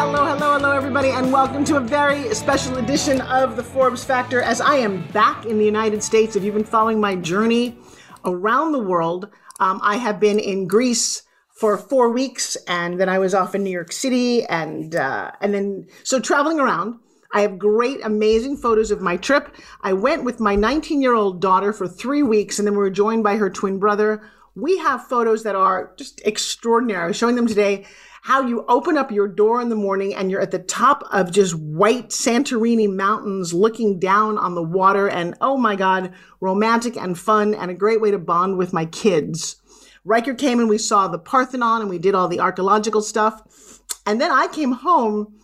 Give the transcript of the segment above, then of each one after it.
Hello, hello, hello, everybody, and welcome to a very special edition of the Forbes Factor. As I am back in the United States, if you've been following my journey around the world, um, I have been in Greece for four weeks, and then I was off in New York City, and uh, and then so traveling around. I have great, amazing photos of my trip. I went with my 19 year old daughter for three weeks, and then we were joined by her twin brother. We have photos that are just extraordinary. I was showing them today how you open up your door in the morning and you're at the top of just white Santorini mountains looking down on the water. And oh my God, romantic and fun and a great way to bond with my kids. Riker came and we saw the Parthenon and we did all the archaeological stuff. And then I came home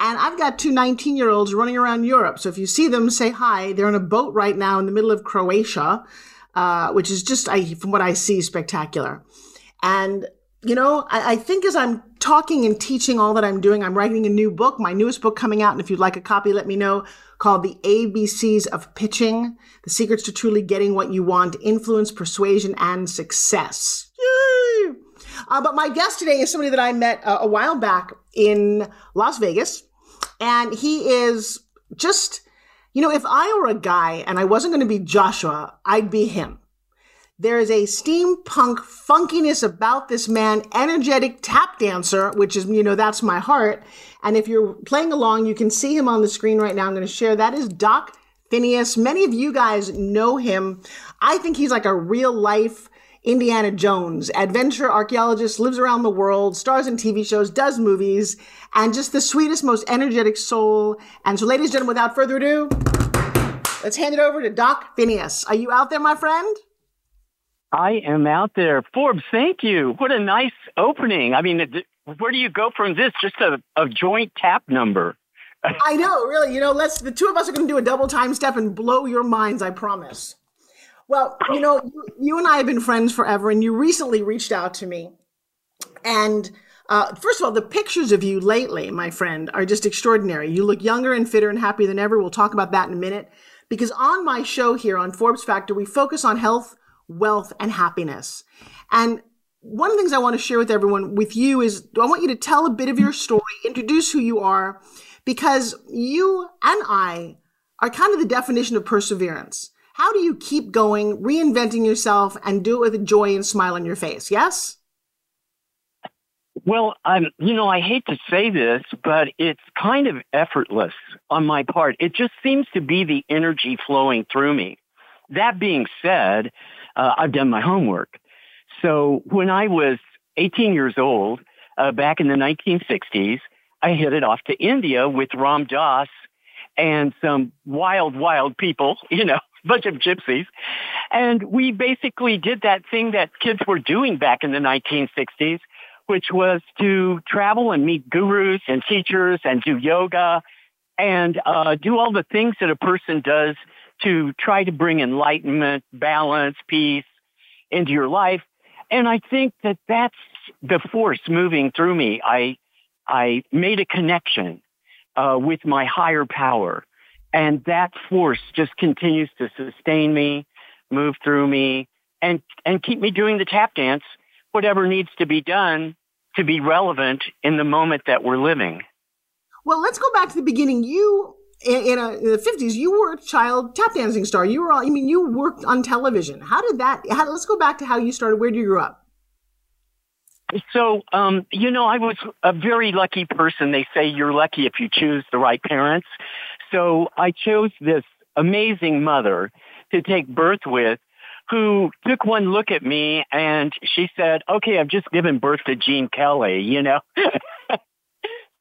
and I've got two 19 year olds running around Europe. So if you see them, say hi. They're in a boat right now in the middle of Croatia, uh, which is just, I, from what I see, spectacular. And you know, I, I, think as I'm talking and teaching all that I'm doing, I'm writing a new book, my newest book coming out. And if you'd like a copy, let me know called The ABCs of Pitching, The Secrets to Truly Getting What You Want, Influence, Persuasion, and Success. Yay! Uh, but my guest today is somebody that I met uh, a while back in Las Vegas. And he is just, you know, if I were a guy and I wasn't going to be Joshua, I'd be him. There is a steampunk funkiness about this man, energetic tap dancer, which is, you know, that's my heart. And if you're playing along, you can see him on the screen right now. I'm going to share. That is Doc Phineas. Many of you guys know him. I think he's like a real life Indiana Jones, adventure archaeologist, lives around the world, stars in TV shows, does movies, and just the sweetest, most energetic soul. And so, ladies and gentlemen, without further ado, let's hand it over to Doc Phineas. Are you out there, my friend? I am out there. Forbes, thank you. What a nice opening. I mean, where do you go from this? Just a, a joint tap number. I know, really. You know, let's, the two of us are going to do a double time step and blow your minds, I promise. Well, you know, you, and I have been friends forever, and you recently reached out to me. And uh, first of all, the pictures of you lately, my friend, are just extraordinary. You look younger and fitter and happier than ever. We'll talk about that in a minute. Because on my show here on Forbes Factor, we focus on health wealth, and happiness. And one of the things I want to share with everyone, with you, is I want you to tell a bit of your story, introduce who you are, because you and I are kind of the definition of perseverance. How do you keep going, reinventing yourself, and do it with a joy and smile on your face? Yes? Well, I'm, you know, I hate to say this, but it's kind of effortless on my part. It just seems to be the energy flowing through me. That being said, uh, I've done my homework. So when I was 18 years old, uh, back in the 1960s, I headed off to India with Ram Dass and some wild, wild people, you know, bunch of gypsies. And we basically did that thing that kids were doing back in the 1960s, which was to travel and meet gurus and teachers and do yoga and uh, do all the things that a person does to try to bring enlightenment, balance, peace into your life. And I think that that's the force moving through me. I, I made a connection uh, with my higher power. And that force just continues to sustain me, move through me, and, and keep me doing the tap dance, whatever needs to be done to be relevant in the moment that we're living. Well, let's go back to the beginning. You in, in, a, in, the 50s you were a child tap dancing star. You were all, i mean you worked on television. How did that how, let's go back to how you started. Where did you grow up? So um, you know i was a very lucky person. They say you're lucky if you choose the right parents. So i chose this amazing mother to take birth with who took one look at me and she said okay i've just given birth to gene kelly you know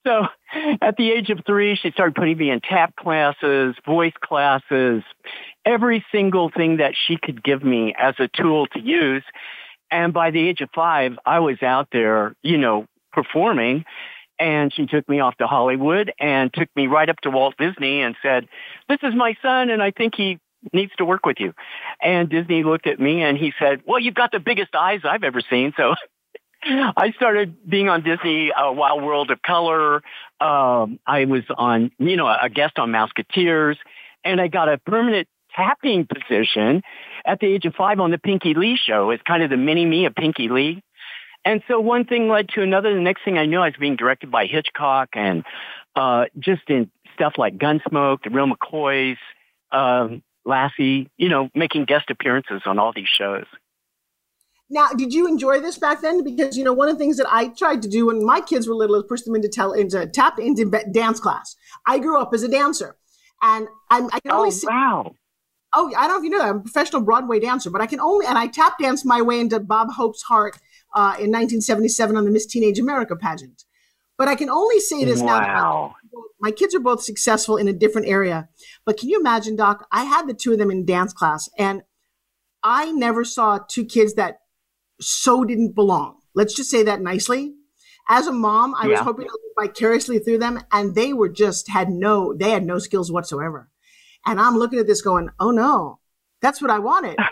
So at the age of three, she started putting me in tap classes, voice classes, every single thing that she could give me as a tool to use. And by the age of five, I was out there, you know, performing. And she took me off to Hollywood and took me right up to Walt Disney and said, this is my son and I think he needs to work with you. And Disney looked at me and he said, well, you've got the biggest eyes I've ever seen. So I started being on Disney uh, Wild World of Color. Um, I was on, you know, a guest on Mouseketeers and I got a permanent tapping position at the age of five on the Pinky Lee show. It's kind of the mini me of Pinky Lee. And so one thing led to another. The next thing I knew, I was being directed by Hitchcock and uh, just in stuff like Gunsmoke, The Real McCoys, um, Lassie, you know, making guest appearances on all these shows. Now, did you enjoy this back then? Because you know, one of the things that I tried to do when my kids were little is push them into tell into tap into dance class. I grew up as a dancer, and I'm, I can only oh, see. Wow. Oh, I don't know if you know that I'm a professional Broadway dancer, but I can only and I tap danced my way into Bob Hope's heart uh, in 1977 on the Miss Teenage America pageant. But I can only say this wow. now. My kids are both successful in a different area. But can you imagine, Doc? I had the two of them in dance class, and I never saw two kids that so didn't belong. Let's just say that nicely. As a mom, I yeah. was hoping to live vicariously through them, and they were just had no, they had no skills whatsoever. And I'm looking at this going, oh no, that's what I wanted.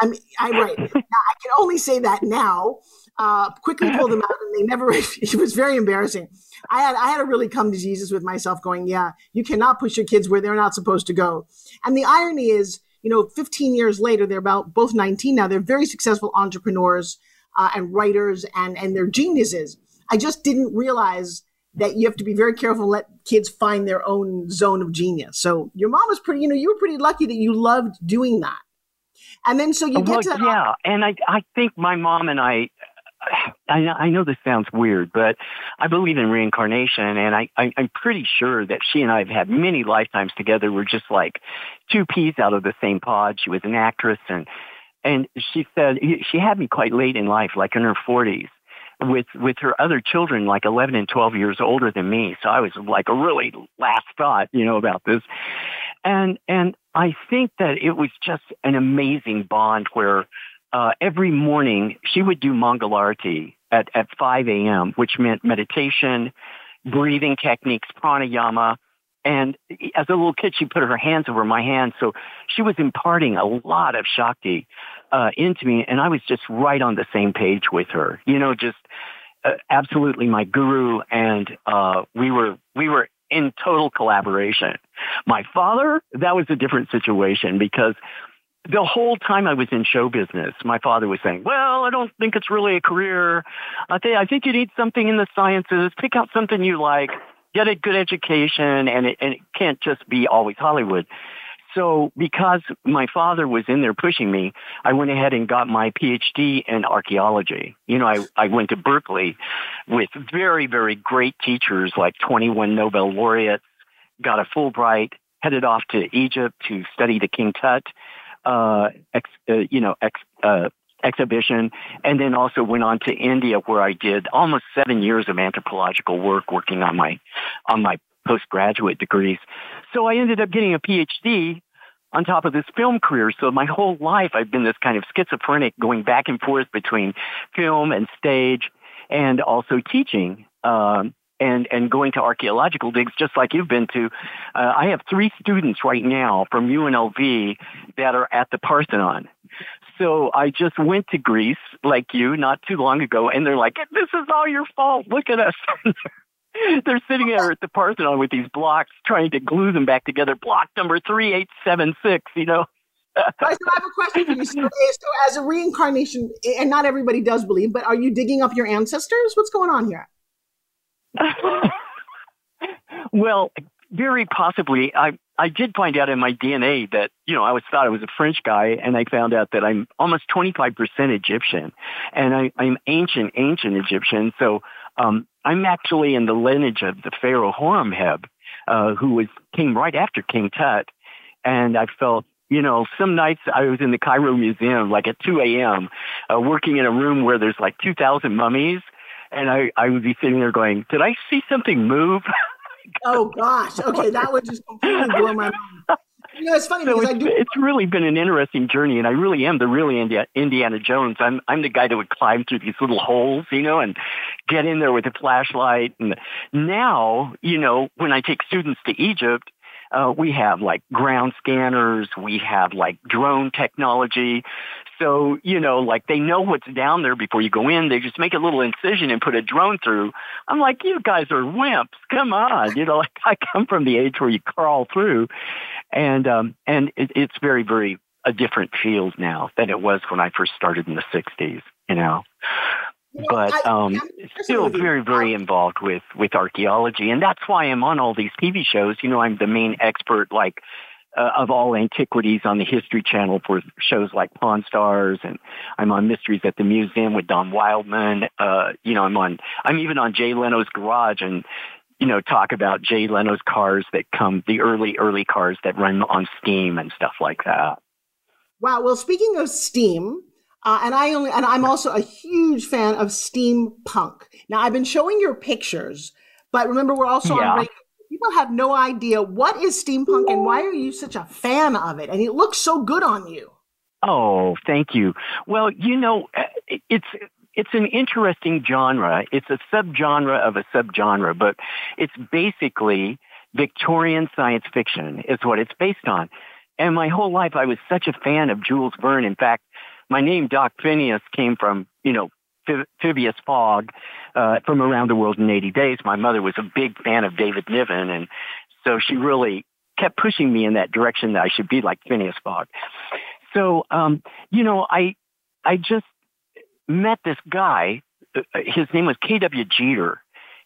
I mean, I right. I can only say that now. Uh, quickly pulled them out, and they never. it was very embarrassing. I had I had to really come to Jesus with myself, going, "Yeah, you cannot push your kids where they're not supposed to go." And the irony is, you know, 15 years later, they're about both 19 now. They're very successful entrepreneurs uh, and writers, and and they're geniuses. I just didn't realize that you have to be very careful and let kids find their own zone of genius. So your mom was pretty, you know, you were pretty lucky that you loved doing that. And then so you well, get to yeah, and I I think my mom and I. I, I know this sounds weird, but I believe in reincarnation, and I, I, I'm pretty sure that she and I have had many lifetimes together. We're just like two peas out of the same pod. She was an actress, and and she said she had me quite late in life, like in her 40s, with with her other children, like 11 and 12 years older than me. So I was like a really last thought, you know, about this. And, and I think that it was just an amazing bond where, uh, every morning she would do Mangalarti at, at 5 a.m., which meant meditation, breathing techniques, pranayama. And as a little kid, she put her hands over my hands. So she was imparting a lot of Shakti, uh, into me. And I was just right on the same page with her, you know, just, uh, absolutely my guru. And, uh, we were, we were in total collaboration. My father, that was a different situation because the whole time I was in show business, my father was saying, well, I don't think it's really a career. I think, I think you need something in the sciences. Pick out something you like, get a good education, and it, and it can't just be always Hollywood. So because my father was in there pushing me, I went ahead and got my PhD in archaeology. You know, I, I went to Berkeley with very, very great teachers like 21 Nobel laureates, got a Fulbright, headed off to Egypt to study the King Tut, uh, ex, uh, you know, ex, uh, exhibition, and then also went on to India where I did almost seven years of anthropological work working on my, on my postgraduate degrees. So I ended up getting a PhD on top of this film career. So my whole life I've been this kind of schizophrenic going back and forth between film and stage and also teaching. Um, and, and going to archaeological digs just like you've been to. Uh, I have three students right now from UNLV that are at the Parthenon. So I just went to Greece like you not too long ago and they're like, this is all your fault. Look at us. They're sitting there at the Parthenon with these blocks trying to glue them back together. Block number 3876, you know. so I have a question for you. So, so, as a reincarnation, and not everybody does believe, but are you digging up your ancestors? What's going on here? well, very possibly. I I did find out in my DNA that you know I was thought I was a French guy, and I found out that I'm almost 25% Egyptian, and I, I'm ancient, ancient Egyptian. So um, I'm actually in the lineage of the Pharaoh Horemheb, uh, who was came right after King Tut, and I felt. You know, some nights I was in the Cairo Museum, like at 2 a.m., uh, working in a room where there's like 2,000 mummies, and I, I would be sitting there going, "Did I see something move?" oh gosh, okay, that would just completely blow my mind. You know, it's funny so because it's, I do. It's really been an interesting journey, and I really am the really Indiana, Indiana Jones. I'm I'm the guy that would climb through these little holes, you know, and get in there with a flashlight. And now, you know, when I take students to Egypt, uh, we have like ground scanners, we have like drone technology. So, you know, like they know what's down there before you go in. They just make a little incision and put a drone through. I'm like, you guys are wimps. Come on. You know, like I come from the age where you crawl through and, um, and it, it's very, very a different field now than it was when I first started in the 60s, you know but um, still very, very involved with with archaeology, and that's why I'm on all these TV shows. You know, I'm the main expert, like uh, of all antiquities on the History Channel for shows like Pawn Stars, and I'm on Mysteries at the Museum with Don Wildman. Uh, you know, I'm on, I'm even on Jay Leno's Garage, and you know, talk about Jay Leno's cars that come, the early, early cars that run on steam and stuff like that. Wow. Well, speaking of steam, uh, and I only, and I'm also a huge fan of steampunk. Now, I've been showing your pictures, but remember, we're also yeah. on. People have no idea what is steampunk and why are you such a fan of it? And it looks so good on you. Oh, thank you. Well, you know, it's it's an interesting genre. It's a subgenre of a subgenre, but it's basically Victorian science fiction is what it's based on. And my whole life I was such a fan of Jules Verne. In fact, my name, Doc Phineas, came from, you know, Phileas Fogg uh, from Around the World in 80 Days. My mother was a big fan of David Niven, and so she really kept pushing me in that direction that I should be like Phineas Fogg. So, um, you know, I I just met this guy. Uh, his name was K.W. Jeter,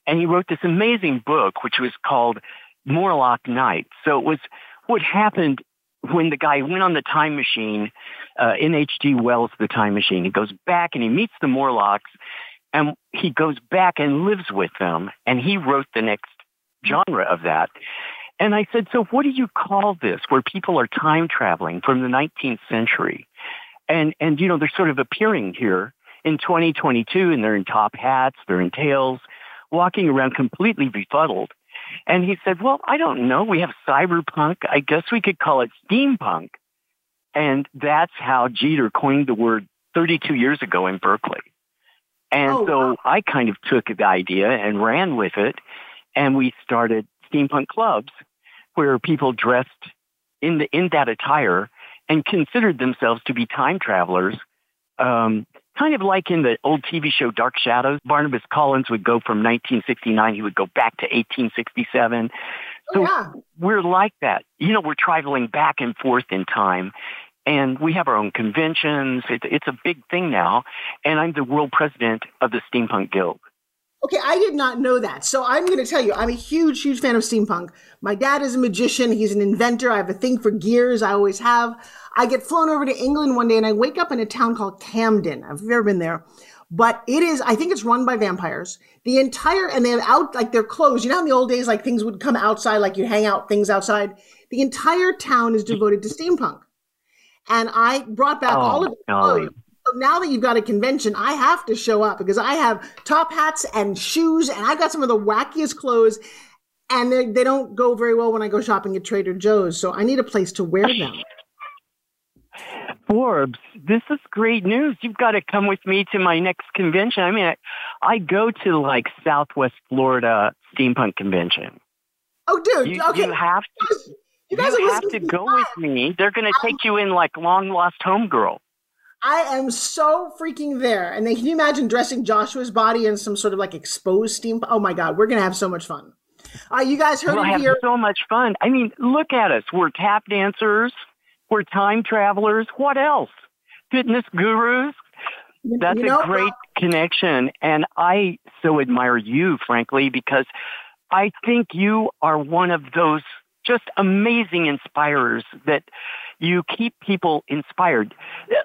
and he wrote this amazing book, which was called Morlock Night. So it was what happened when the guy went on the time machine, uh, in H.G. Wells' The Time Machine, he goes back and he meets the Morlocks and he goes back and lives with them and he wrote the next genre of that. And I said, so what do you call this where people are time traveling from the 19th century? And, and, you know, they're sort of appearing here in 2022 and they're in top hats, they're in tails, walking around completely befuddled. And he said, well, I don't know. We have cyberpunk. I guess we could call it steampunk. And that's how Jeter coined the word 32 years ago in Berkeley. And oh, so wow. I kind of took the idea and ran with it. And we started steampunk clubs where people dressed in the, in that attire and considered themselves to be time travelers um, kind of like in the old TV show Dark Shadows. Barnabas Collins would go from 1969, he would go back to 1867. So oh, yeah. we're like that. You know, we're traveling back and forth in time. And we have our own conventions. It, it's a big thing now. And I'm the world president of the Steampunk Guild. Okay, I did not know that. So I'm going to tell you, I'm a huge, huge fan of steampunk. My dad is a magician. He's an inventor. I have a thing for gears. I always have. I get flown over to England one day and I wake up in a town called Camden. I've never been there, but it is, I think it's run by vampires. The entire, and they have out, like they're closed. You know, in the old days, like things would come outside, like you hang out things outside. The entire town is devoted to steampunk. And I brought back oh, all of clothes so now that you've got a convention, I have to show up because I have top hats and shoes, and I've got some of the wackiest clothes, and they they don't go very well when I go shopping at Trader Joe's. So I need a place to wear them. Forbes, this is great news. You've got to come with me to my next convention. I mean, I, I go to like Southwest Florida Steampunk Convention. Oh, dude, you, okay. You have to. You, you have to go with me. They're going to take you in like long lost homegirl. I am so freaking there. And then can you imagine dressing Joshua's body in some sort of like exposed steam? Oh my God, we're gonna have so much fun. Uh, you guys heard we'll it have here. So much fun. I mean, look at us. We're tap dancers. We're time travelers. What else? Fitness gurus. That's you know, a great connection. And I so admire you, frankly, because I think you are one of those just amazing inspirers that you keep people inspired.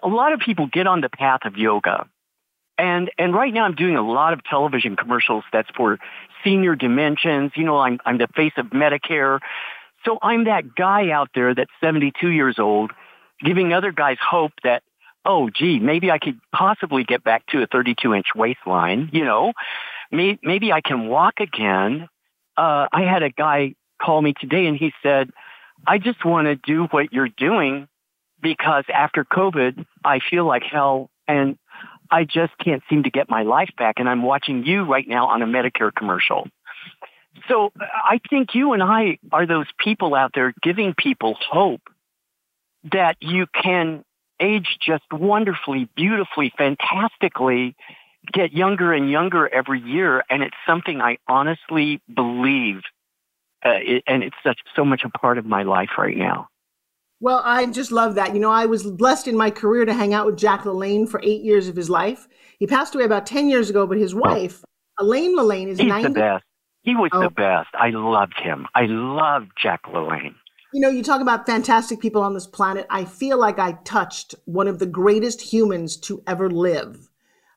A lot of people get on the path of yoga. And, and right now I'm doing a lot of television commercials that's for senior dimensions. You know, I'm, I'm the face of Medicare. So I'm that guy out there that's 72 years old giving other guys hope that, oh, gee, maybe I could possibly get back to a 32 inch waistline. You know, maybe, maybe I can walk again. Uh, I had a guy call me today and he said, I just want to do what you're doing because after COVID, I feel like hell and I just can't seem to get my life back. And I'm watching you right now on a Medicare commercial. So I think you and I are those people out there giving people hope that you can age just wonderfully, beautifully, fantastically, get younger and younger every year. And it's something I honestly believe. Uh, it, and it's such so much a part of my life right now. Well, I just love that. You know, I was blessed in my career to hang out with Jack LaLanne for eight years of his life. He passed away about 10 years ago, but his wife, Elaine LaLanne, is He's 90. the best. He was Oh. the best. I loved him. I loved Jack LaLanne. You know, you talk about fantastic people on this planet. I feel like I touched one of the greatest humans to ever live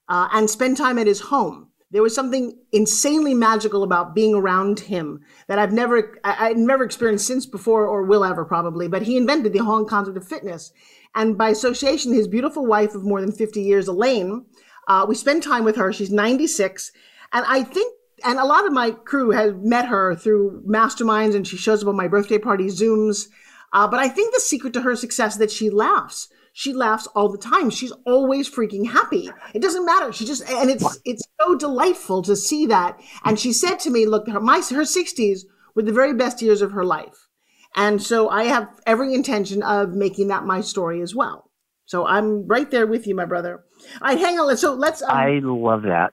uh, and spend time at his home. There was something insanely magical about being around him that I've never, I, I've never experienced since before or will ever probably. But he invented the whole concept of fitness. And by association, his beautiful wife of more than 50 years, Elaine, uh, we spend time with her. She's 96. And I think and a lot of my crew has met her through masterminds and she shows up on my birthday party zooms uh, but i think the secret to her success is that she laughs she laughs all the time. She's always freaking happy. It doesn't matter. She just and it's it's so delightful to see that. And she said to me look her my her 60s were the very best years of her life. And so i have every intention of making that my story as well. So i'm right there with you my brother. All right hang on. So let's um, I love that.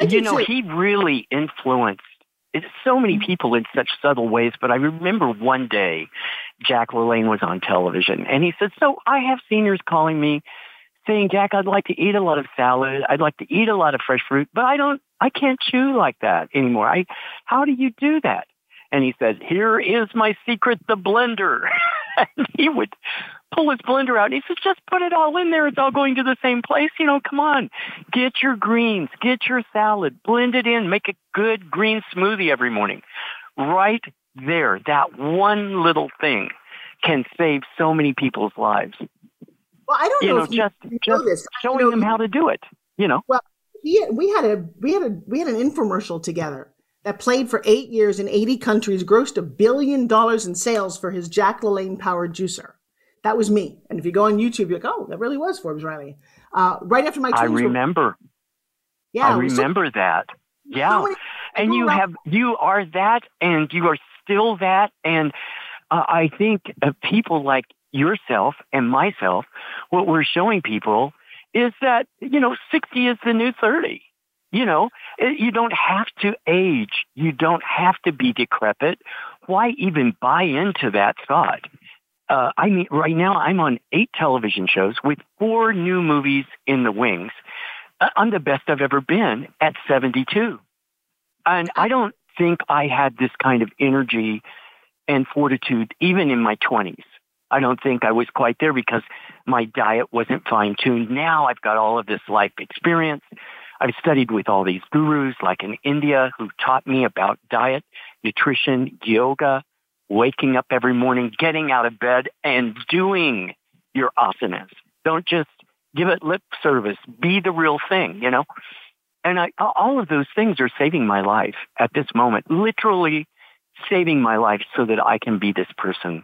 I you know, too. he really influenced so many people in such subtle ways, but I remember one day Jack LaLanne was on television and he said, so I have seniors calling me saying, Jack, I'd like to eat a lot of salad. I'd like to eat a lot of fresh fruit, but I don't, I can't chew like that anymore. I, how do you do that? And he said, here is my secret, the blender. and he would pull his blender out and he says, just put it all in there. It's all going to the same place. You know, come on, get your greens, get your salad, blend it in, make a good green smoothie every morning. Right there, that one little thing can save so many people's lives. well i don't You know know, if just, you know just this showing them how to do it, you know. he, we had a we had a we had an infomercial together that played for eight years in 80 countries, grossed a billion dollars in sales for his Jack LaLanne powered juicer. That was me. And if you go on YouTube, you're like, oh, that really was Forbes Riley. Uh, right after my I twins were- remember. yeah, I was so- remember that. Yeah. so many and you have you are that and you are still that and uh, i think uh, people like yourself and myself what we're showing people is that you know 60 is the new 30 you know you don't have to age you don't have to be decrepit why even buy into that thought uh, I mean, right now I'm on eight television shows with four new movies in the wings. Uh, I'm the best I've ever been at 72. And I don't think I had this kind of energy and fortitude even in my 20s. I don't think I was quite there because my diet wasn't fine tuned. Now I've got all of this life experience. I've studied with all these gurus like in India who taught me about diet, nutrition, yoga, waking up every morning, getting out of bed and doing your asanas. Don't just give it lip service. Be the real thing, you know? And I, all of those things are saving my life at this moment, literally saving my life so that I can be this person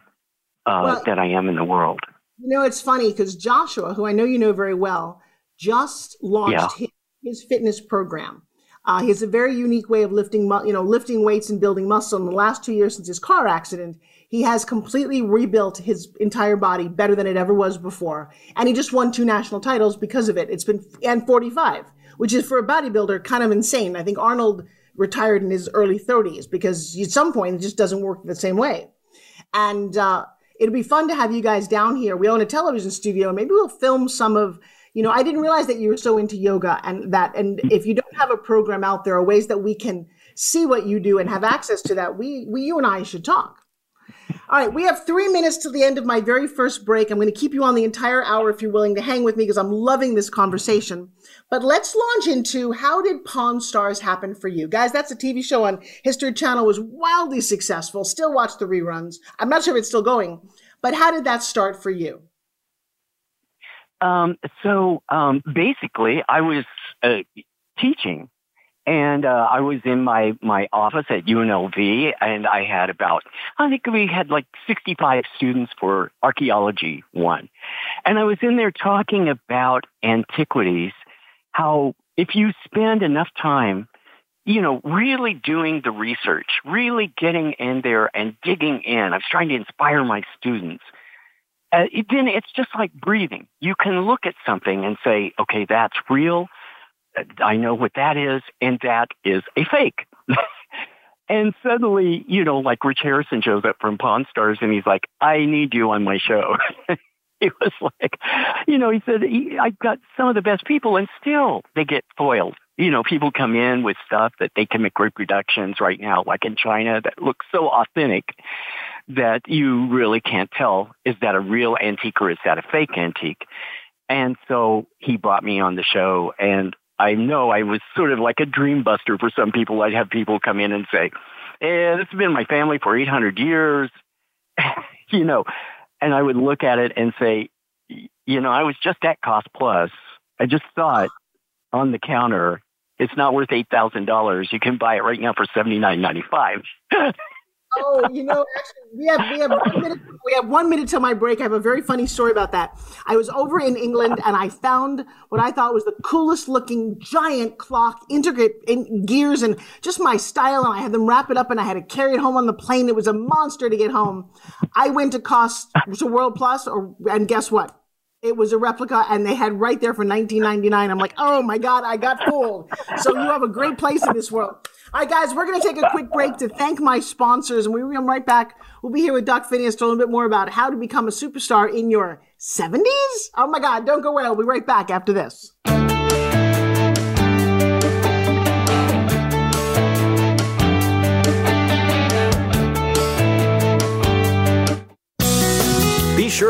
uh, Well- that I am in the world. You know, it's funny because Joshua, who I know you know very well, just launched his, his fitness program. Uh, he has a very unique way of lifting, mu- you know, lifting weights and building muscle. In the last two years since his car accident, he has completely rebuilt his entire body better than it ever was before. And he just won two national titles because of it. It's been and 45, which is for a bodybuilder kind of insane. I think Arnold retired in his early 30s because at some point it just doesn't work the same way. And uh, it'll be fun to have you guys down here. We own a television studio, maybe we'll film some of. You know, I didn't realize that you were so into yoga, and that, and if you don't have a program out there, or ways that we can see what you do and have access to that, we, we, you and I should talk. All right, we have three minutes to the end of my very first break. I'm going to keep you on the entire hour if you're willing to hang with me because I'm loving this conversation. But let's launch into how did Pawn Stars happen for you? Guys, that's a TV show on History Channel was wildly successful. Still watch the reruns. I'm not sure if it's still going, but how did that start for you? Um, so um, basically, I was uh, teaching And uh, I was in my my office at UNLV, and I had about I think we had like 65 students for archaeology one, and I was in there talking about antiquities, how if you spend enough time you know, really doing the research, really getting in there and digging in. I was trying to inspire my students. Uh, then it's just like breathing. You can look at something and say, okay, that's real. I know what that is, and that is a fake. and suddenly, you know, like Rick Harrison shows up from Pawn Stars and he's like, I need you on my show. it was like, you know, he said, I've got some of the best people and still they get foiled. You know, people come in with stuff that they can make reproductions right now, like in China, that looks so authentic that you really can't tell, is that a real antique or is that a fake antique? And so he brought me on the show and I know I was sort of like a dream buster for some people. I'd have people come in and say, eh, this has been my family for 800 years, you know, and I would look at it and say, you know, I was just at cost plus. I just it on the counter. It's not worth $8,000. You can buy it right now for $79.95. oh, you know, actually, we have we have one minute. We have one minute till my break. I have a very funny story about that. I was over in England and I found what I thought was the coolest looking giant clock, intricate in gears and just my style. And I had them wrap it up and I had to carry it home on the plane. It was a monster to get home. I went to cost to World Plus, or and guess what? It was a replica, and they had right there for 19.99. I'm like, oh my god, I got fooled. So you have a great place in this world. All right, guys, we're going to take a quick break to thank my sponsors, and we will come right back. We'll be here with Doc Phineas to a little bit more about how to become a superstar in your 70s. Oh my God, don't go away. I'll be right back after this.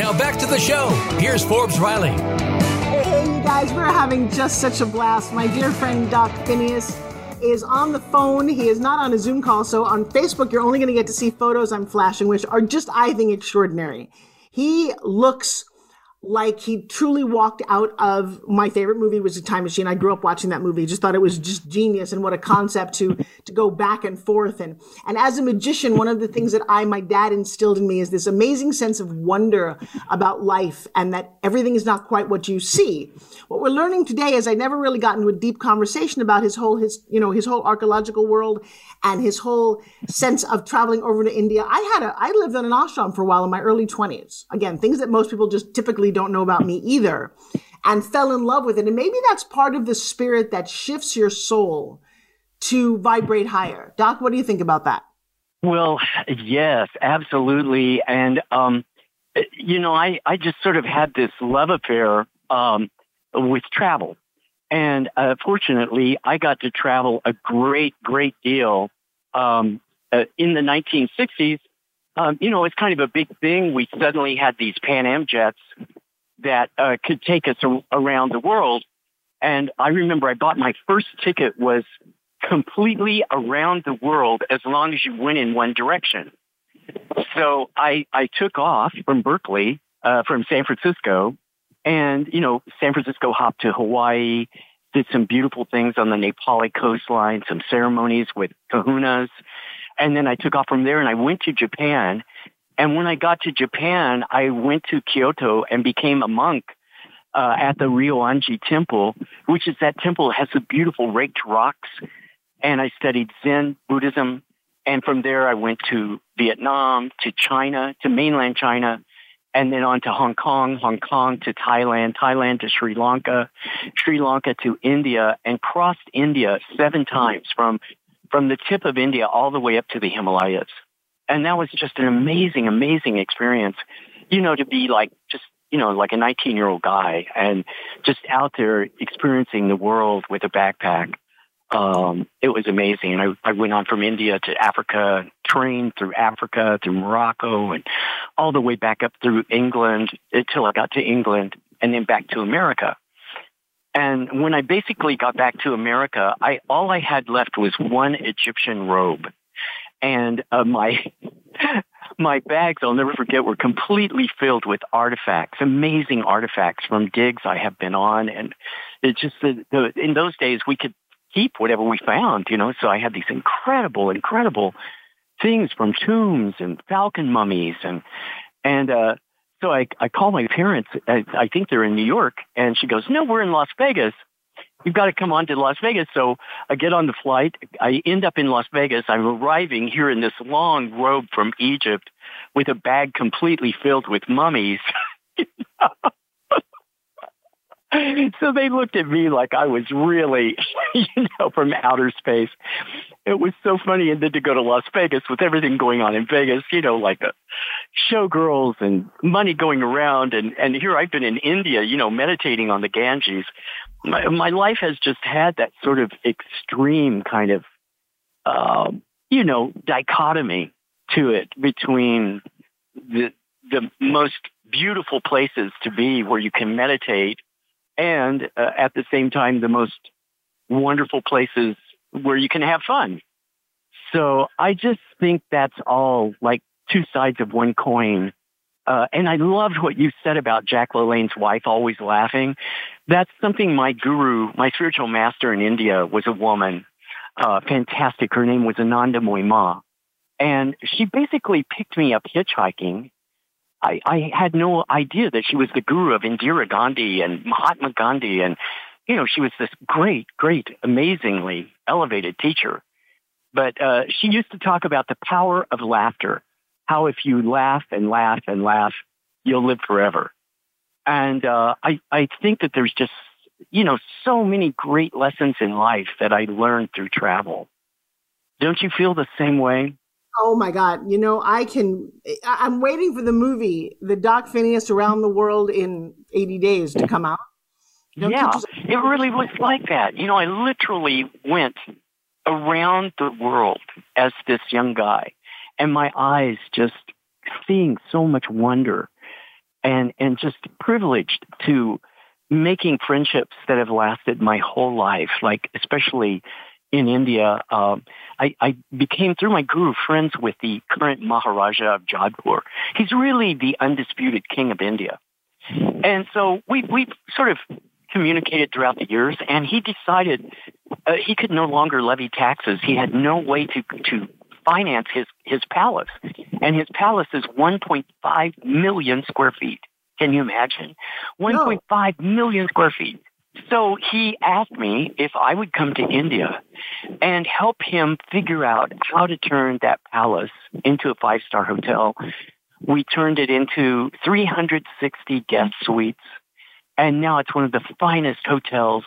Now back to the show. Here's Forbes Riley. Hey, you guys, we're having just such a blast. My dear friend Doc Phineas is on the phone. He is not on a Zoom call. So on Facebook, you're only going to get to see photos I'm flashing, which are just, I think, extraordinary. He looks like he truly walked out of my favorite movie was a time machine. I grew up watching that movie. Just thought it was just genius and what a concept to to go back and forth. And and as a magician one of the things that i my dad instilled in me is this amazing sense of wonder about life and that everything is not quite what you see. What we're learning today is i never really got into a deep conversation about his whole his you know his whole archaeological world and his whole sense of traveling over to india. I had a i lived in an ashram for a while in my early 20s again things that most people just typically don't know about me either and fell in love with it. And maybe that's part of the spirit that shifts your soul to vibrate higher. Doc, what do you think about that? Well, yes, absolutely. And, um, you know, I, I just sort of had this love affair, um, with travel. And, uh, fortunately, I got to travel a great, great deal, um, uh, in the 1960s. Um, you know, it's kind of a big thing. We suddenly had these Pan Am jets that uh, could take us a- around the world. And I remember I bought my first ticket was completely around the world as long as you went in one direction. So I, I took off from Berkeley, uh, from San Francisco and, you know, San Francisco hopped to Hawaii, did some beautiful things on the Napali coastline, some ceremonies with kahunas. And then I took off from there and I went to Japan and when I got to Japan, I went to Kyoto and became a monk uh, at the Ryoanji Temple, which is that temple has the beautiful raked rocks. And I studied Zen Buddhism. And from there, I went to Vietnam, to China, to mainland China, and then on to Hong Kong, Hong Kong to Thailand, Thailand to Sri Lanka, Sri Lanka to India, and crossed India seven times from, from the tip of India all the way up to the Himalayas and that was just an amazing, amazing experience. You know, to be like just you know like a 19 year old guy and just out there experiencing the world with a backpack. Um, it was amazing. And I, I went on from India to Africa, trained through Africa, through Morocco, and all the way back up through England until I got to England and then back to America. And when I basically got back to America, I all I had left was one Egyptian robe and uh, my my bags I'll never forget were completely filled with artifacts, amazing artifacts from digs I have been on, and it's just the, the in those days we could keep whatever we found, you know. So I had these incredible, incredible things from tombs and falcon mummies and and uh so I I call my parents. I, I think they're in New York, and she goes, "No, we're in Las Vegas." You've got to come on to Las Vegas. So I get on the flight. I end up in Las Vegas. I'm arriving here in this long robe from Egypt with a bag completely filled with mummies. so they looked at me like I was really, you know, from outer space. It was so funny. And then to go to Las Vegas with everything going on in Vegas, you know, like a showgirls and money going around. And, and here I've been in India, you know, meditating on the Ganges. My, my life has just had that sort of extreme kind of, um, you know, dichotomy to it between the, the most beautiful places to be where you can meditate and uh, at the same time the most wonderful places where you can have fun. So I just think that's all like two sides of one coin. Uh, and I loved what you said about Jack LaLanne's wife always laughing. That's something my guru, my spiritual master in India was a woman. Uh, fantastic. Her name was Anandamoyi Ma. And she basically picked me up hitchhiking I, I had no idea that she was the guru of Indira Gandhi and Mahatma Gandhi. And, you know, she was this great, great, amazingly elevated teacher. But uh, she used to talk about the power of laughter, how if you laugh and laugh and laugh, you'll live forever. And uh, I, I think that there's just, you know, so many great lessons in life that I learned through travel. Don't you feel the same way? Oh my God. You know, I can, I'm waiting for the movie, the Doc Phineas Around the World in 80 Days to come out. Don't yeah, it really was like that. You know, I literally went around the world as this young guy and my eyes just seeing so much wonder and, and just privileged to making friendships that have lasted my whole life, like especially in India, um, I, I became through my guru friends with the current Maharaja of Jodhpur. He's really the undisputed king of India. And so we we sort of communicated throughout the years, and he decided uh, he could no longer levy taxes. He had no way to to finance his his palace, and his palace is 1.5 million square feet. Can you imagine? 1.5 million square feet. So he asked me if I would come to India and help him figure out how to turn that palace into a five star hotel. We turned it into 360 guest suites and now it's one of the finest hotels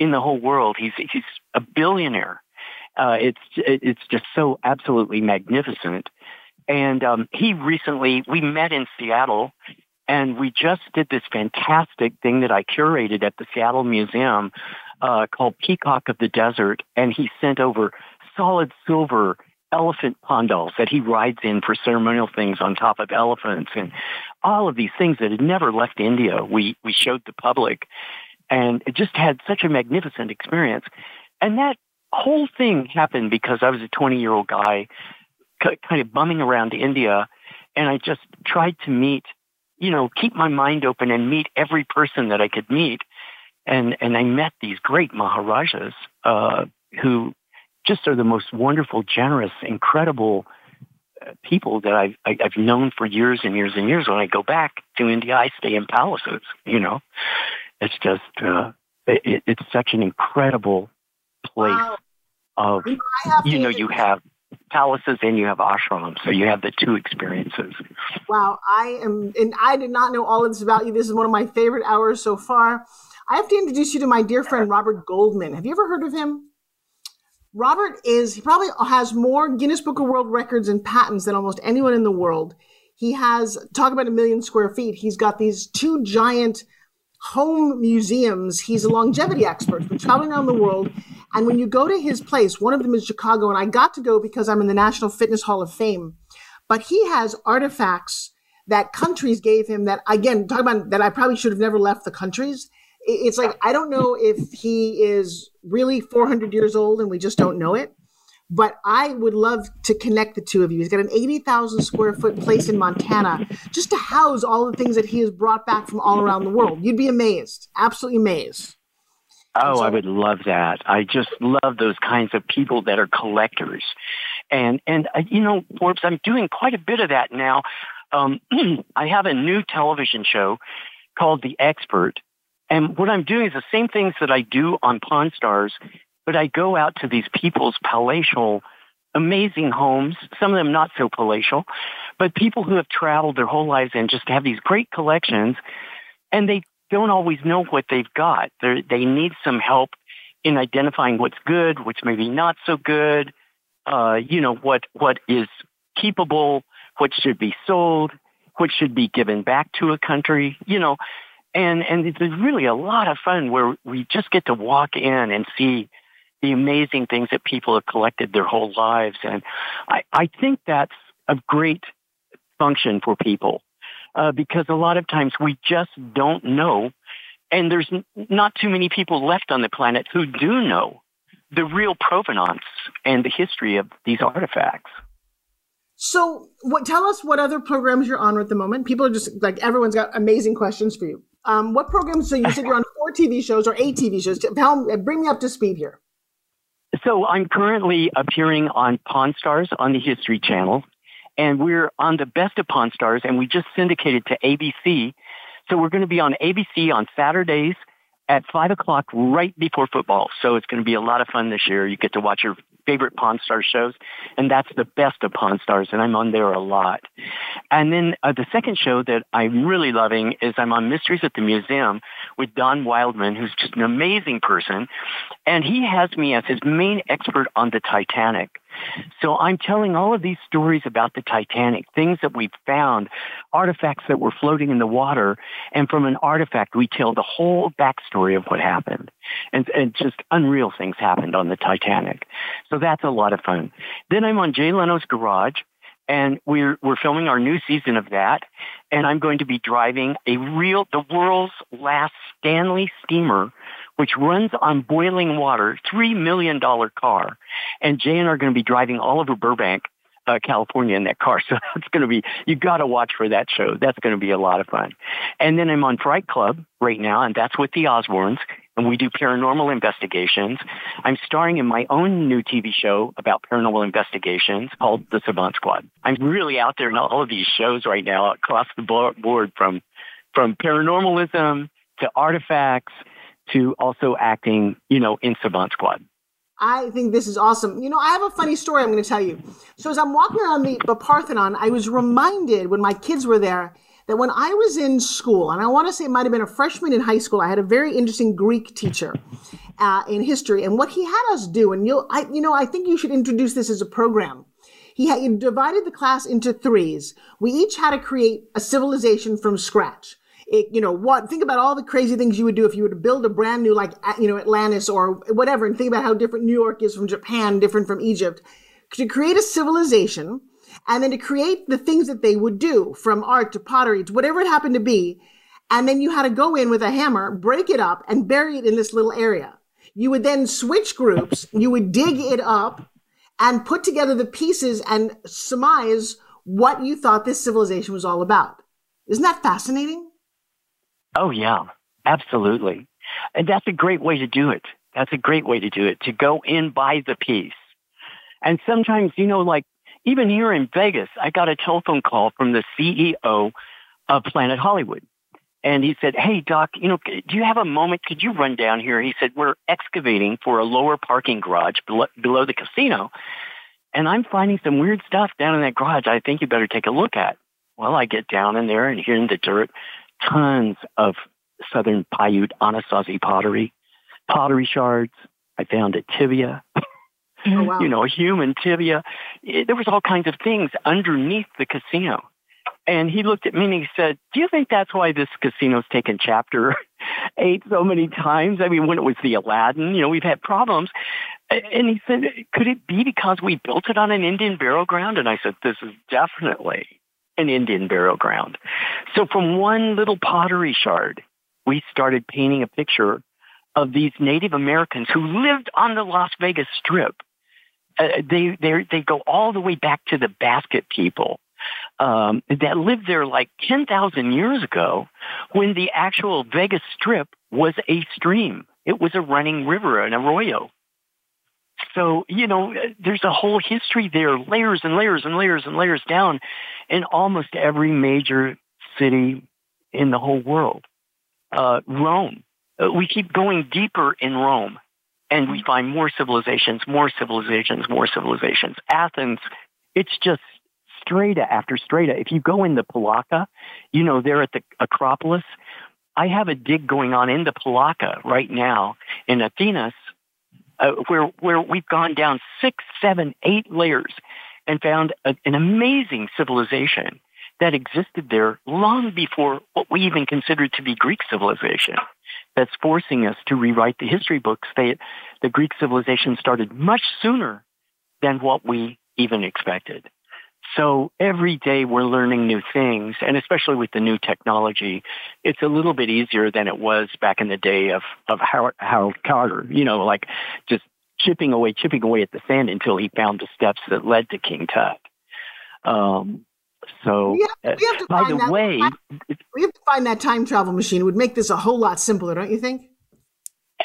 in the whole world. He's, he's a billionaire. Uh, it's, it's just so absolutely magnificent. And, um, he recently, we met in Seattle and we just did this fantastic thing that I curated at the Seattle Museum uh, called Peacock of the Desert, and he sent over solid silver elephant pandals that he rides in for ceremonial things on top of elephants and all of these things that had never left India. We we showed the public, and it just had such a magnificent experience. And that whole thing happened because I was a 20 year old guy, kind of bumming around India, and I just tried to meet you know, keep my mind open and meet every person that I could meet. And, and I met these great Maharajas, uh, who just are the most wonderful, generous, incredible uh, people that I've, I, have i have known for years and years and years. When I go back to India, I stay in palaces, you know, it's just, uh, it, it's such an incredible place wow. of, you know, you have palaces and you have ashrams. So you have the two experiences. Wow. I am, and I did not know all of this about you. This is one of my favorite hours so far. I have to introduce you to my dear friend, Robert Goldman. Have you ever heard of him? Robert is, he probably has more Guinness Book of World Records and patents than almost anyone in the world. He has, talk about a million square feet. He's got these two giant home museums. He's a longevity expert, been traveling around the world. And when you go to his place, one of them is Chicago, and I got to go because I'm in the National Fitness Hall of Fame. But he has artifacts that countries gave him that, again, talk about that I probably should have never left the countries. It's like, I don't know if he is really 400 years old and we just don't know it but I would love to connect the two of you. He's got an 80,000 square foot place in Montana just to house all the things that he has brought back from all around the world. You'd be amazed, absolutely amazed. Oh, so, I would love that. I just love those kinds of people that are collectors. And, and, uh, you know, Forbes, I'm doing quite a bit of that now. Um, I have a new television show called The Expert. And what I'm doing is the same things that I do on Pawn Stars, but I go out to these people's palatial, amazing homes, some of them not so palatial, but people who have traveled their whole lives and just have these great collections and they don't always know what they've got. They're, they need some help in identifying what's good, what's maybe not so good, uh, you know, what, what is keepable, what should be sold, what should be given back to a country, you know, and, and it's really a lot of fun where we just get to walk in and see the amazing things that people have collected their whole lives. And I, I think that's a great function for people uh, because a lot of times we just don't know. And there's n- not too many people left on the planet who do know the real provenance and the history of these artifacts. So, what? Tell us what other programs you're on at the moment. People are just like everyone's got amazing questions for you. Um, what programs? So you said you're on four TV shows or eight TV shows. Tell, bring me up to speed here. So I'm currently appearing on Pawn Stars on the History Channel, and we're on the Best of Pawn Stars, and we just syndicated to ABC. So we're going to be on ABC on Saturdays at five o'clock right before football. So it's going to be a lot of fun this year. You get to watch your favorite Pawn Stars shows, and that's the best of Pawn Stars, and I'm on there a lot. And then uh, the second show that I'm really loving is I'm on Mysteries at the Museum with Don Wildman, who's just an amazing person, and he has me as his main expert on the Titanic. So I'm telling all of these stories about the Titanic, things that we've found, artifacts that were floating in the water, and from an artifact we tell the whole backstory of what happened. And, and just unreal things happened on the Titanic. So that's a lot of fun. Then I'm on Jay Leno's Garage, and we're we're filming our new season of that and i'm going to be driving a real the world's last stanley steamer which runs on boiling water, $3 million car. And Jay and I are going to be driving all over Burbank, uh, California in that car. So that's going to be, you got to watch for that show. That's going to be a lot of fun. And then I'm on Fright Club right now, and that's with the Osbournes and we do paranormal investigations. I'm starring in my own new TV show about paranormal investigations called The Savant Squad. I'm really out there in all of these shows right now across the board from, from paranormalism to artifacts to also acting, you know, in Savant Squad. I think this is awesome. You know, I have a funny story I'm going to tell you. So as I'm walking around the, the Parthenon, I was reminded when my kids were there that when I was in school, and I want to say it might have been a freshman in high school, I had a very interesting Greek teacher uh, in history, and what he had us do, and you'll, I, you know, I think you should introduce this as a program. He, had, he divided the class into threes. We each had to create a civilization from scratch. It, you know what think about all the crazy things you would do if you were to build a brand new like you know atlantis or whatever and think about how different new york is from japan different from egypt to create a civilization and then to create the things that they would do from art to pottery to whatever it happened to be. And then you had to go in with a hammer, break it up and bury it in this little area. You would then switch groups. You would dig it up and put together the pieces and surmise what you thought this civilization was all about. Isn't that fascinating? Oh, yeah, absolutely. And that's a great way to do it. That's a great way to do it, to go in by the piece. And sometimes, you know, like even here in Vegas, I got a telephone call from the CEO of Planet Hollywood. And he said, Hey, Doc, you know, do you have a moment? Could you run down here? He said, We're excavating for a lower parking garage below, below the casino. And I'm finding some weird stuff down in that garage I think you better take a look at. Well, I get down in there and here in the dirt, tons of Southern Paiute Anasazi pottery, pottery shards. I found a tibia. oh, wow. you know, a human tibia. It, there was all kinds of things underneath the casino. And he looked at me and he said, do you think that's why this casino's taken chapter eight so many times? I mean, when it was the Aladdin, you know, we've had problems. And he said, could it be because we built it on an Indian burial ground? And I said, this is definitely an Indian burial ground. So from one little pottery shard, we started painting a picture of these Native Americans who lived on the Las Vegas Strip uh, they they go all the way back to the basket people um, that lived there like ten thousand years ago, when the actual Vegas Strip was a stream. It was a running river, an arroyo. So, you know, there's a whole history there, layers and layers and layers and layers down in almost every major city in the whole world. Uh, Rome. Uh, we keep going deeper in Rome and we find more civilizations, more civilizations, more civilizations. Athens, it's just strata after strata. If you go in the Palaka, you know, there at the Acropolis, I have a dig going on in the Palaka right now in Athens, uh, where where we've gone down six, seven, eight layers and found a, an amazing civilization that existed there long before what we even considered to be Greek civilization that's forcing us to rewrite the history books. They, the Greek civilization started much sooner than what we even expected. So every day we're learning new things, and especially with the new technology, it's a little bit easier than it was back in the day of, of Howard, Harold Carter, you know, like just chipping away, chipping away at the sand until he found the steps that led to King Tut. Um, so, we have, we have by the that, way, we have to find that time travel machine. It would make this a whole lot simpler, don't you think?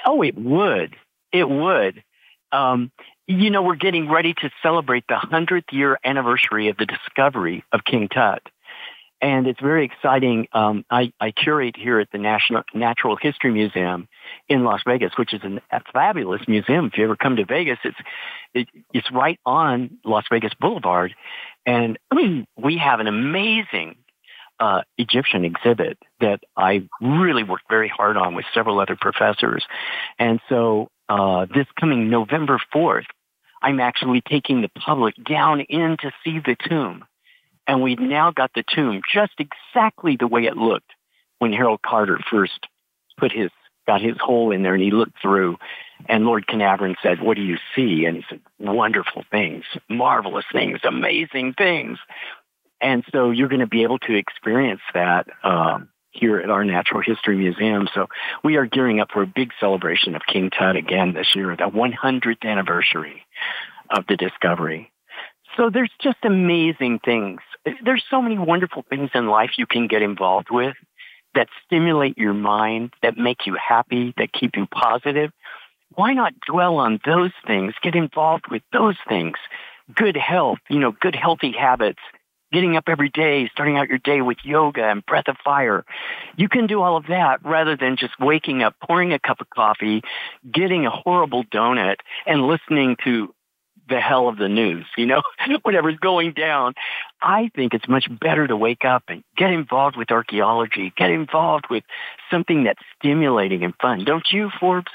Oh, it would. It would. Um, you know, we're getting ready to celebrate the 100th year anniversary of the discovery of King Tut. And it's very exciting. Um, I, I, curate here at the National Natural History Museum in Las Vegas, which is an, a fabulous museum. If you ever come to Vegas, it's it, it's right on Las Vegas Boulevard, and I mean, we have an amazing uh, Egyptian exhibit that I really worked very hard on with several other professors. And so uh, this coming November 4th, I'm actually taking the public down in to see the tomb. And we've now got the tomb just exactly the way it looked when Harold Carter first put his got his hole in there and he looked through and Lord Carnarvon said, what do you see? And he said, wonderful things, marvelous things, amazing things. And so you're going to be able to experience that um, here at our Natural History Museum. So we are gearing up for a big celebration of King Tut again this year, the 100th anniversary of the discovery. So there's just amazing things. There's so many wonderful things in life you can get involved with that stimulate your mind, that make you happy, that keep you positive. Why not dwell on those things? Get involved with those things. Good health, you know, good healthy habits, getting up every day, starting out your day with yoga and breath of fire. You can do all of that rather than just waking up, pouring a cup of coffee, getting a horrible donut and listening to the hell of the news, you know, whatever's going down. I think it's much better to wake up and get involved with archaeology, get involved with something that's stimulating and fun. Don't you, Forbes?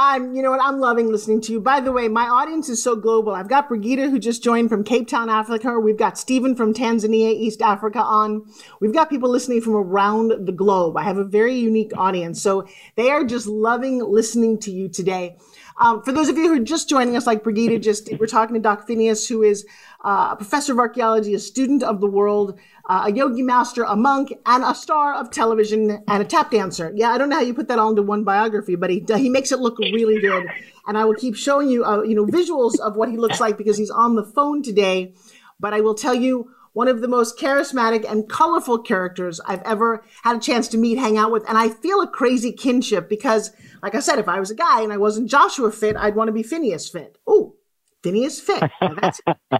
I'm, you know what? I'm loving listening to you. By the way, my audience is so global. I've got Brigida who just joined from Cape Town, Africa. We've got Stephen from Tanzania, East Africa on. We've got people listening from around the globe. I have a very unique audience. So they are just loving listening to you today. Um, for those of you who are just joining us, like Brigida just we're talking to Doc Phineas, who is uh, a professor of archaeology, a student of the world, uh, a yogi master, a monk, and a star of television and a tap dancer. Yeah, I don't know how you put that all into one biography, but he he makes it look really good. And I will keep showing you, uh, you know, visuals of what he looks like because he's on the phone today. But I will tell you one of the most charismatic and colorful characters I've ever had a chance to meet, hang out with. And I feel a crazy kinship because, like I said, if I was a guy and I wasn't Joshua fit, I'd want to be Phineas fit. Oh, Phineas fit. that's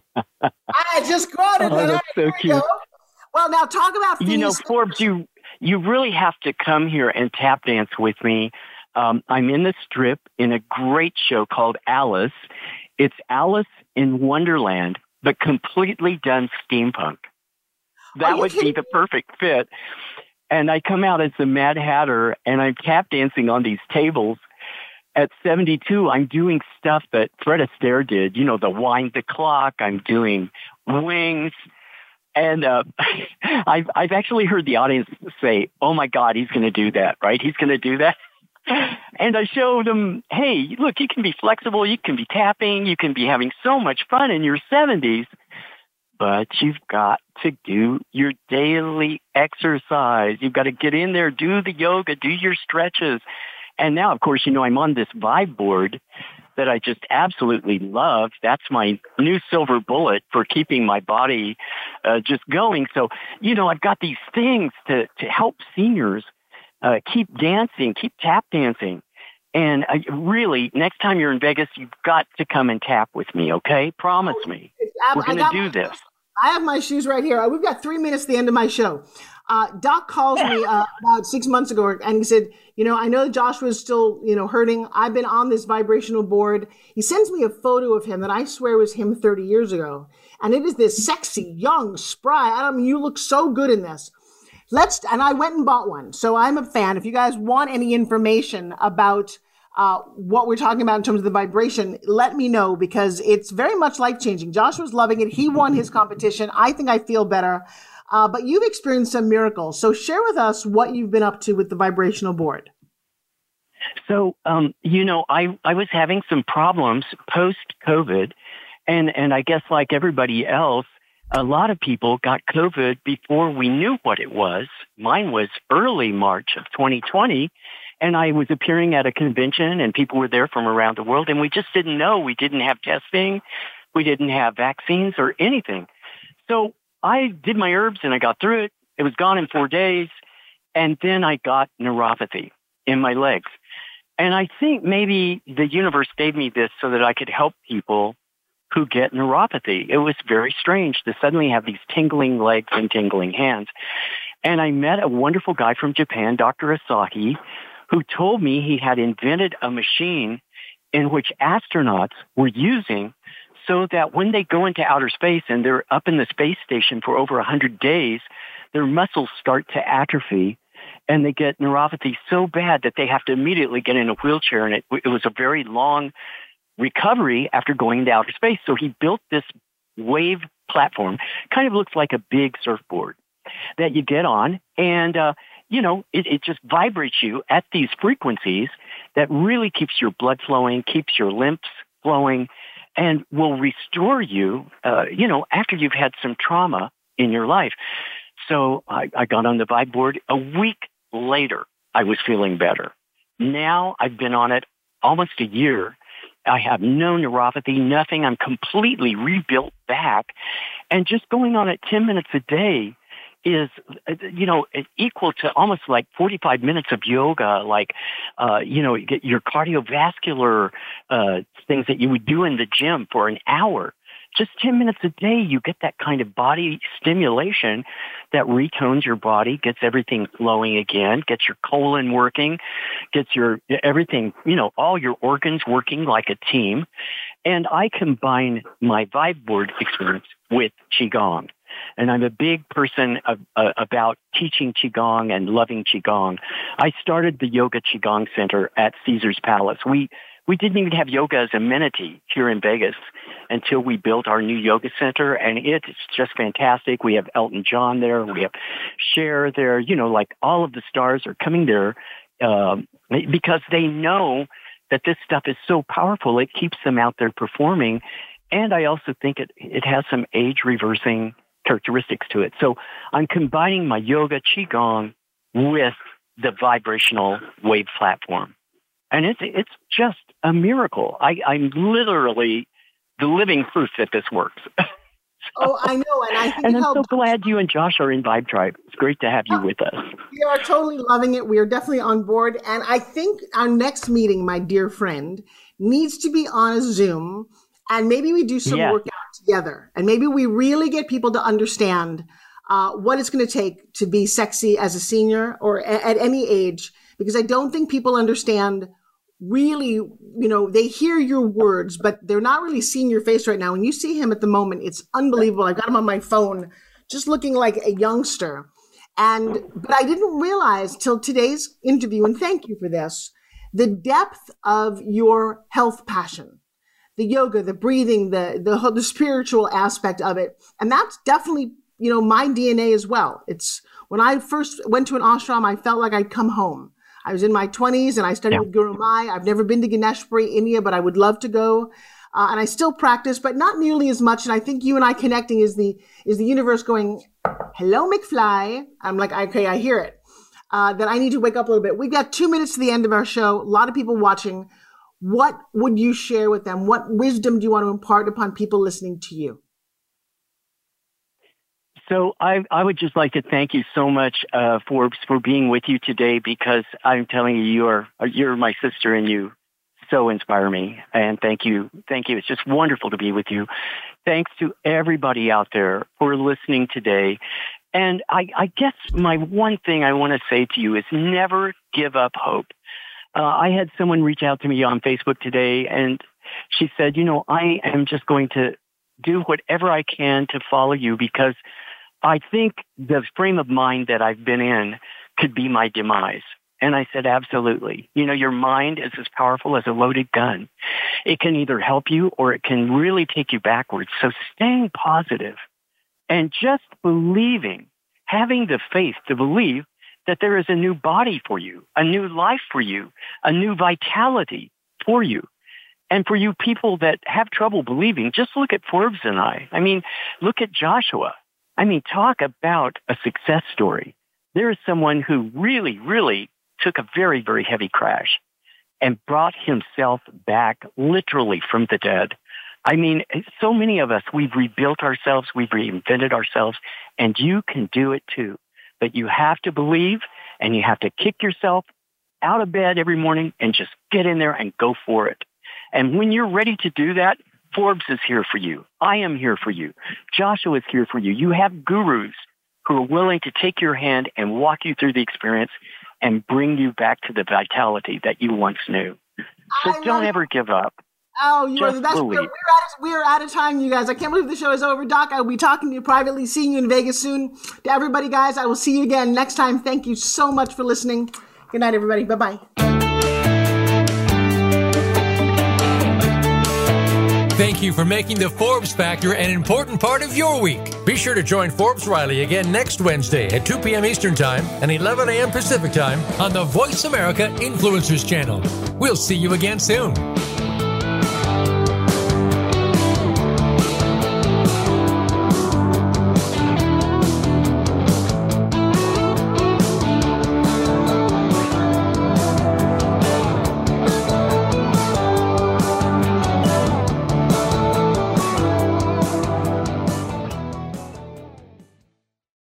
I just quoted oh, That's so cute. Well, now talk about Phineas You know, Forbes, you, you really have to come here and tap dance with me. Um, I'm in the strip in a great show called Alice. It's Alice in Wonderland but completely done steampunk. That would be the perfect fit. And I come out as the Mad Hatter and I'm tap dancing on these tables. At 72, I'm doing stuff that Fred Astaire did, you know, the wind the clock. I'm doing wings. And uh, I've, I've actually heard the audience say, oh my God, he's going to do that, right? He's going to do that and I showed them, hey, look, you can be flexible, you can be tapping, you can be having so much fun in your 70s, but you've got to do your daily exercise. You've got to get in there, do the yoga, do your stretches. And now, of course, you know, I'm on this vibe board that I just absolutely love. That's my new silver bullet for keeping my body uh, just going. So, you know, I've got these things to, to help seniors uh, keep dancing, keep tap dancing. And uh, really, next time you're in Vegas, you've got to come and tap with me, okay? Promise me. We're going to do this. I have my shoes right here. We've got three minutes to the end of my show. Uh, Doc calls me uh, about six months ago and he said, you know, I know Joshua's still, you know, hurting. I've been on this vibrational board. He sends me a photo of him that I swear was him 30 years ago. And it is this sexy, young, spry. I mean, you look so good in this. Let's, and I went and bought one. So I'm a fan. If you guys want any information about uh, what we're talking about in terms of the vibration, let me know because it's very much life changing. Joshua's loving it. He won his competition. I think I feel better. Uh, but you've experienced some miracles. So share with us what you've been up to with the vibrational board. So, um, you know, I, I was having some problems post COVID. And, and I guess like everybody else, a lot of people got COVID before we knew what it was. Mine was early March of 2020 and I was appearing at a convention and people were there from around the world and we just didn't know. We didn't have testing. We didn't have vaccines or anything. So I did my herbs and I got through it. It was gone in four days. And then I got neuropathy in my legs. And I think maybe the universe gave me this so that I could help people who get neuropathy. It was very strange to suddenly have these tingling legs and tingling hands. And I met a wonderful guy from Japan, Dr. Asahi, who told me he had invented a machine in which astronauts were using so that when they go into outer space and they're up in the space station for over 100 days, their muscles start to atrophy and they get neuropathy so bad that they have to immediately get in a wheelchair. And it, it was a very long recovery after going into outer space. So he built this wave platform, kind of looks like a big surfboard that you get on and, uh, you know, it, it just vibrates you at these frequencies that really keeps your blood flowing, keeps your lymphs flowing, and will restore you, uh, you know, after you've had some trauma in your life. so I, I got on the Vibe board. A week later, I was feeling better. Now I've been on it almost a year. I have no neuropathy, nothing. I'm completely rebuilt back. And just going on it 10 minutes a day is, you know, equal to almost like 45 minutes of yoga, like, uh, you know, your cardiovascular, uh, things that you would do in the gym for an hour just 10 minutes a day, you get that kind of body stimulation that retones your body, gets everything flowing again, gets your colon working, gets your everything, you know, all your organs working like a team. And I combine my Vibe board experience with Qigong. And I'm a big person of, uh, about teaching Qigong and loving Qigong. I started the Yoga Qigong Center at Caesar's Palace. We we didn't even have yoga as amenity here in Vegas until we built our new yoga center and it's just fantastic. We have Elton John there. We have Cher there. You know, like all of the stars are coming there, um, because they know that this stuff is so powerful. It keeps them out there performing. And I also think it, it has some age reversing characteristics to it. So I'm combining my yoga qigong with the vibrational wave platform. And it's, it's just a miracle. I, I'm literally the living proof that this works. oh, I know, and I think and I'm so glad you and Josh are in Vibe Tribe. It's great to have you oh, with us. We are totally loving it. We are definitely on board, and I think our next meeting, my dear friend, needs to be on a Zoom, and maybe we do some yes. workout together, and maybe we really get people to understand uh, what it's going to take to be sexy as a senior or a- at any age, because I don't think people understand really, you know, they hear your words, but they're not really seeing your face right now. When you see him at the moment, it's unbelievable. I've got him on my phone, just looking like a youngster. And, but I didn't realize till today's interview, and thank you for this, the depth of your health passion, the yoga, the breathing, the, the, the spiritual aspect of it. And that's definitely, you know, my DNA as well. It's when I first went to an ashram, I felt like I'd come home I was in my 20s and I studied yeah. with Gurumayi. I've never been to Ganeshpuri, India, but I would love to go. Uh, and I still practice, but not nearly as much. And I think you and I connecting is the is the universe going, "Hello, McFly." I'm like, okay, I hear it. Uh, that I need to wake up a little bit. We've got two minutes to the end of our show. A lot of people watching. What would you share with them? What wisdom do you want to impart upon people listening to you? So I, I would just like to thank you so much, uh, Forbes, for being with you today because I'm telling you, you are, you're my sister and you so inspire me. And thank you. Thank you. It's just wonderful to be with you. Thanks to everybody out there for listening today. And I, I guess my one thing I want to say to you is never give up hope. Uh, I had someone reach out to me on Facebook today and she said, you know, I am just going to do whatever I can to follow you because I think the frame of mind that I've been in could be my demise. And I said, absolutely. You know, your mind is as powerful as a loaded gun. It can either help you or it can really take you backwards. So staying positive and just believing, having the faith to believe that there is a new body for you, a new life for you, a new vitality for you. And for you people that have trouble believing, just look at Forbes and I. I mean, look at Joshua. I mean, talk about a success story. There is someone who really, really took a very, very heavy crash and brought himself back literally from the dead. I mean, so many of us, we've rebuilt ourselves, we've reinvented ourselves, and you can do it too. But you have to believe and you have to kick yourself out of bed every morning and just get in there and go for it. And when you're ready to do that, Forbes is here for you. I am here for you. Joshua is here for you. You have gurus who are willing to take your hand and walk you through the experience and bring you back to the vitality that you once knew. So I don't ever give up. Oh, you are, that's, we're, out of, we're out of time, you guys. I can't believe the show is over. Doc, I will be talking to you privately, seeing you in Vegas soon. To everybody, guys, I will see you again next time. Thank you so much for listening. Good night, everybody. Bye bye. Thank you for making the Forbes Factor an important part of your week. Be sure to join Forbes Riley again next Wednesday at 2 p.m. Eastern Time and 11 a.m. Pacific Time on the Voice America Influencers Channel. We'll see you again soon.